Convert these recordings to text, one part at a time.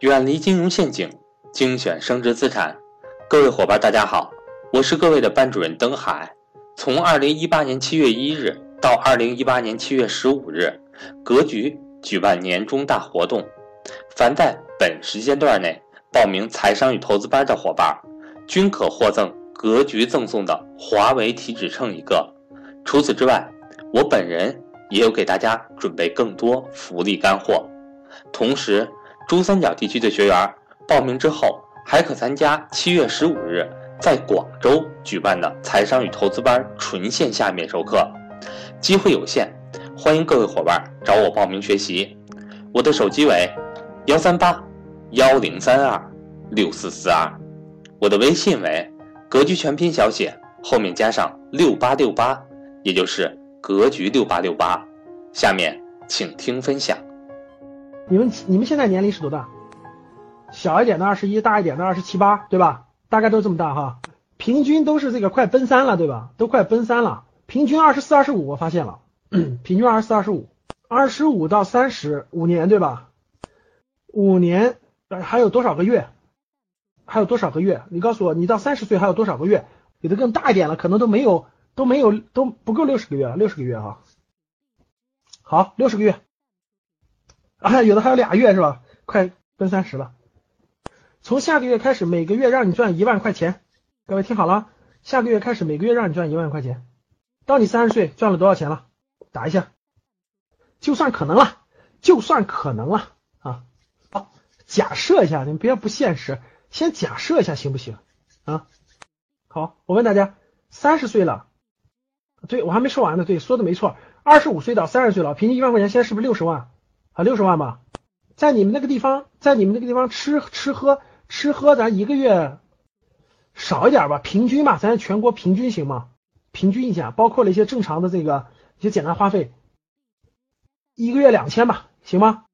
远离金融陷阱，精选升值资产。各位伙伴，大家好，我是各位的班主任登海。从二零一八年七月一日到二零一八年七月十五日，格局举办年终大活动，凡在本时间段内报名财商与投资班的伙伴，均可获赠格局赠送的华为体脂秤一个。除此之外，我本人也有给大家准备更多福利干货。同时，珠三角地区的学员报名之后，还可参加七月十五日在广州举办的财商与投资班纯线下面授课，机会有限，欢迎各位伙伴找我报名学习。我的手机为幺三八幺零三二六四四二，我的微信为格局全拼小写后面加上六八六八，也就是格局六八六八。下面请听分享。你们你们现在年龄是多大？小一点的二十一，大一点的二十七八，对吧？大概都这么大哈，平均都是这个快奔三了，对吧？都快奔三了，平均二十四、二十五，我发现了，平均二十四、二十五，二十五到三十五年，对吧？五年还有多少个月？还有多少个月？你告诉我，你到三十岁还有多少个月？有的更大一点了，可能都没有，都没有，都不够六十个月了，六十个月哈。好，六十个月。啊，有的还有俩月是吧？快奔三十了。从下个月开始，每个月让你赚一万块钱。各位听好了，下个月开始每个月让你赚一万块钱。到你三十岁赚了多少钱了？打一下。就算可能了，就算可能了啊。好，假设一下，你们不要不现实，先假设一下行不行？啊，好，我问大家，三十岁了，对我还没说完呢，对，说的没错。二十五岁到三十岁了，平均一万块钱，现在是不是六十万？啊，六十万吧，在你们那个地方，在你们那个地方吃吃喝吃喝，咱一个月少一点吧，平均吧，咱全国平均行吗？平均一下，包括了一些正常的这个一些简单花费，一个月两千吧，行吗？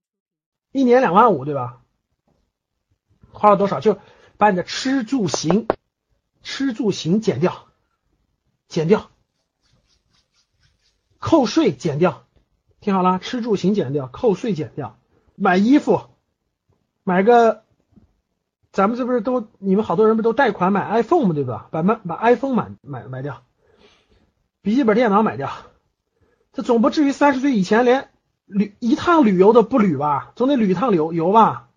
一年两万五，对吧？花了多少？就把你的吃住行吃住行减掉，减掉，扣税减掉。听好了，吃住行减掉，扣税减掉，买衣服，买个，咱们这不是都你们好多人不都贷款买 iPhone 吗？对吧？把买把 iPhone 买买买掉，笔记本电脑买掉，这总不至于三十岁以前连旅一趟旅游都不旅吧？总得旅趟游游吧？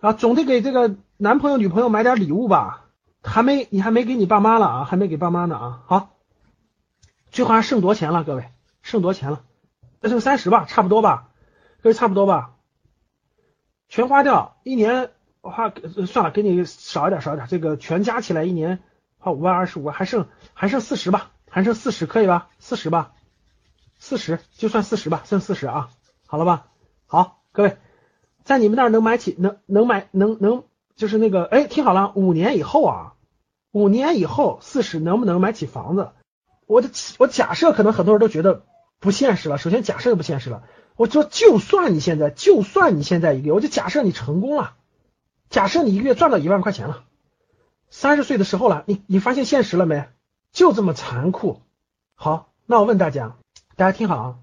啊，总得给这个男朋友女朋友买点礼物吧？还没你还没给你爸妈了啊？还没给爸妈呢啊？好，最后还剩多钱了？各位，剩多钱了？那就三十吧，差不多吧，各位差不多吧，全花掉，一年花算了，给你少一点，少一点，这个全加起来一年花五万二十五万，还剩还剩四十吧，还剩四十，可以吧？四十吧，四十就算四十吧，剩四十啊，好了吧？好，各位在你们那儿能买起，能能买能能就是那个，哎，听好了，五年以后啊，五年以后四十能不能买起房子？我的我假设可能很多人都觉得。不现实了。首先假设就不现实了。我说，就算你现在，就算你现在一个月，我就假设你成功了，假设你一个月赚到一万块钱了，三十岁的时候了，你你发现现实了没？就这么残酷。好，那我问大家，大家听好啊，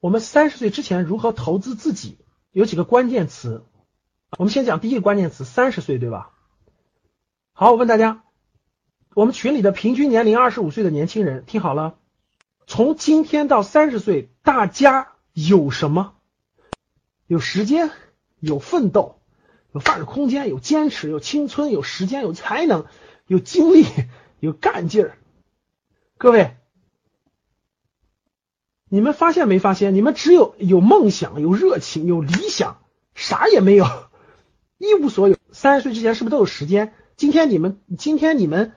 我们三十岁之前如何投资自己？有几个关键词。我们先讲第一个关键词，三十岁，对吧？好，我问大家，我们群里的平均年龄二十五岁的年轻人，听好了。从今天到三十岁，大家有什么？有时间，有奋斗，有发展空间，有坚持，有青春，有时间，有才能，有精力，有干劲儿。各位，你们发现没发现？你们只有有梦想，有热情，有理想，啥也没有，一无所有。三十岁之前是不是都有时间？今天你们，今天你们。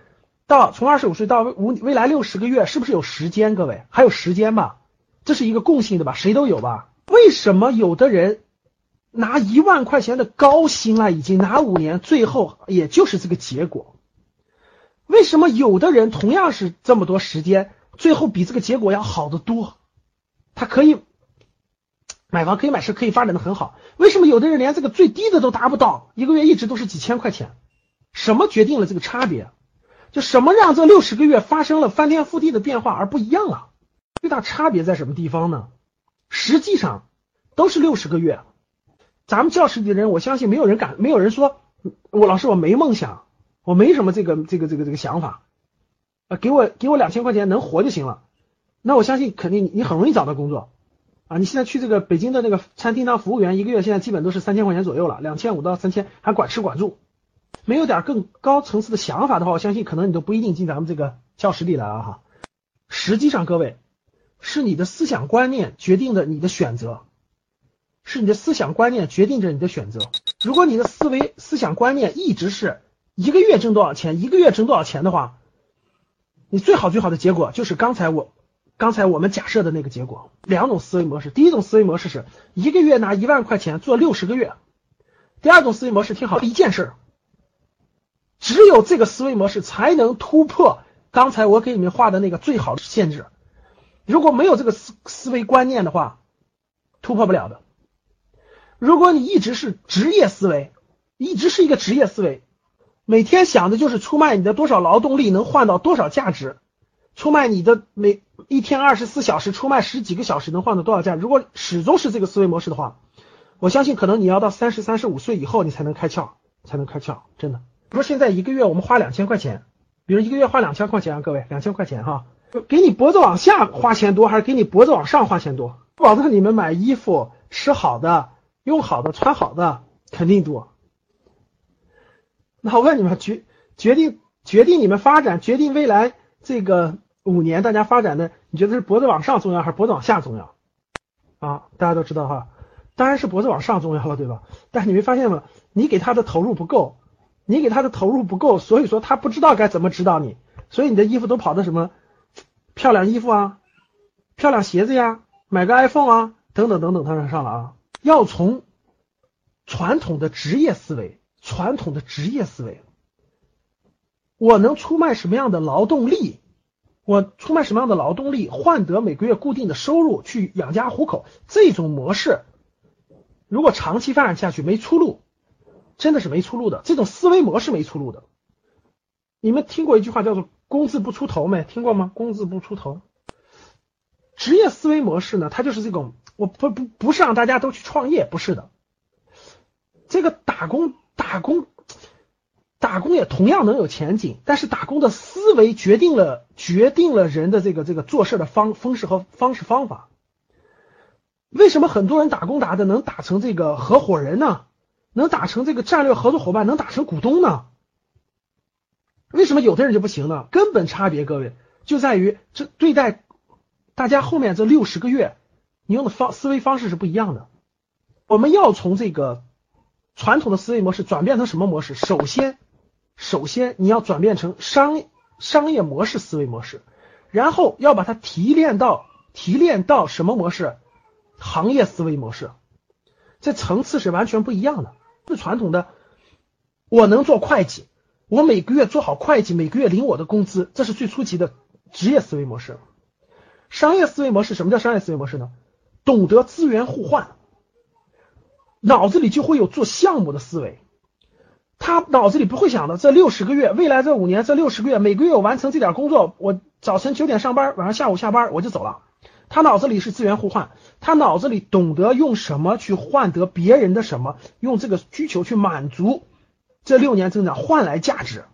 到从二十五岁到无未来六十个月，是不是有时间？各位还有时间吧？这是一个共性的吧？谁都有吧？为什么有的人拿一万块钱的高薪了，已经拿五年，最后也就是这个结果？为什么有的人同样是这么多时间，最后比这个结果要好得多？他可以买房，可以买车，可以发展的很好。为什么有的人连这个最低的都达不到，一个月一直都是几千块钱？什么决定了这个差别？就什么让这六十个月发生了翻天覆地的变化而不一样啊？最大差别在什么地方呢？实际上都是六十个月，咱们教室里的人，我相信没有人敢，没有人说我老师我没梦想，我没什么这个这个这个这个想法，啊，给我给我两千块钱能活就行了。那我相信肯定你很容易找到工作啊！你现在去这个北京的那个餐厅当服务员，一个月现在基本都是三千块钱左右了，两千五到三千，还管吃管住。没有点更高层次的想法的话，我相信可能你都不一定进咱们这个教室里来了哈。实际上，各位是你的思想观念决定的你的选择，是你的思想观念决定着你的选择。如果你的思维思想观念一直是一个月挣多少钱，一个月挣多少钱的话，你最好最好的结果就是刚才我。刚才我们假设的那个结果，两种思维模式。第一种思维模式是一个月拿一万块钱做六十个月。第二种思维模式，听好，一件事，只有这个思维模式才能突破刚才我给你们画的那个最好的限制。如果没有这个思思维观念的话，突破不了的。如果你一直是职业思维，一直是一个职业思维，每天想的就是出卖你的多少劳动力能换到多少价值。出卖你的每一天二十四小时，出卖十几个小时能换到多少价？如果始终是这个思维模式的话，我相信可能你要到三十三十五岁以后，你才能开窍，才能开窍。真的，比如现在一个月我们花两千块钱，比如一个月花两千块钱啊，各位两千块钱哈，给你脖子往下花钱多，还是给你脖子往上花钱多？保证你们买衣服、吃好的、用好的、穿好的肯定多。那我问你们，决决定决定你们发展，决定未来这个。五年大家发展的，你觉得是脖子往上重要还是脖子往下重要？啊，大家都知道哈，当然是脖子往上重要了，对吧？但是你没发现吗？你给他的投入不够，你给他的投入不够，所以说他不知道该怎么指导你，所以你的衣服都跑的什么漂亮衣服啊，漂亮鞋子呀，买个 iPhone 啊，等等等等，他上上了啊。要从传统的职业思维，传统的职业思维，我能出卖什么样的劳动力？我出卖什么样的劳动力换得每个月固定的收入去养家糊口？这种模式如果长期发展下去没出路，真的是没出路的。这种思维模式没出路的。你们听过一句话叫做“工字不出头”没？听过吗？工字不出头。职业思维模式呢？它就是这种，我不不不是让大家都去创业，不是的。这个打工打工。打工也同样能有前景，但是打工的思维决定了决定了人的这个这个做事的方方式和方式方法。为什么很多人打工打的能打成这个合伙人呢？能打成这个战略合作伙伴，能打成股东呢？为什么有的人就不行呢？根本差别，各位就在于这对待大家后面这六十个月，你用的方思维方式是不一样的。我们要从这个传统的思维模式转变成什么模式？首先。首先，你要转变成商商业模式思维模式，然后要把它提炼到提炼到什么模式？行业思维模式，这层次是完全不一样的。最传统的，我能做会计，我每个月做好会计，每个月领我的工资，这是最初级的职业思维模式。商业思维模式，什么叫商业思维模式呢？懂得资源互换，脑子里就会有做项目的思维。他脑子里不会想的，这六十个月，未来这五年，这六十个月，每个月我完成这点工作，我早晨九点上班，晚上下午下班，我就走了。他脑子里是资源互换，他脑子里懂得用什么去换得别人的什么，用这个需求去满足这六年增长换来价值。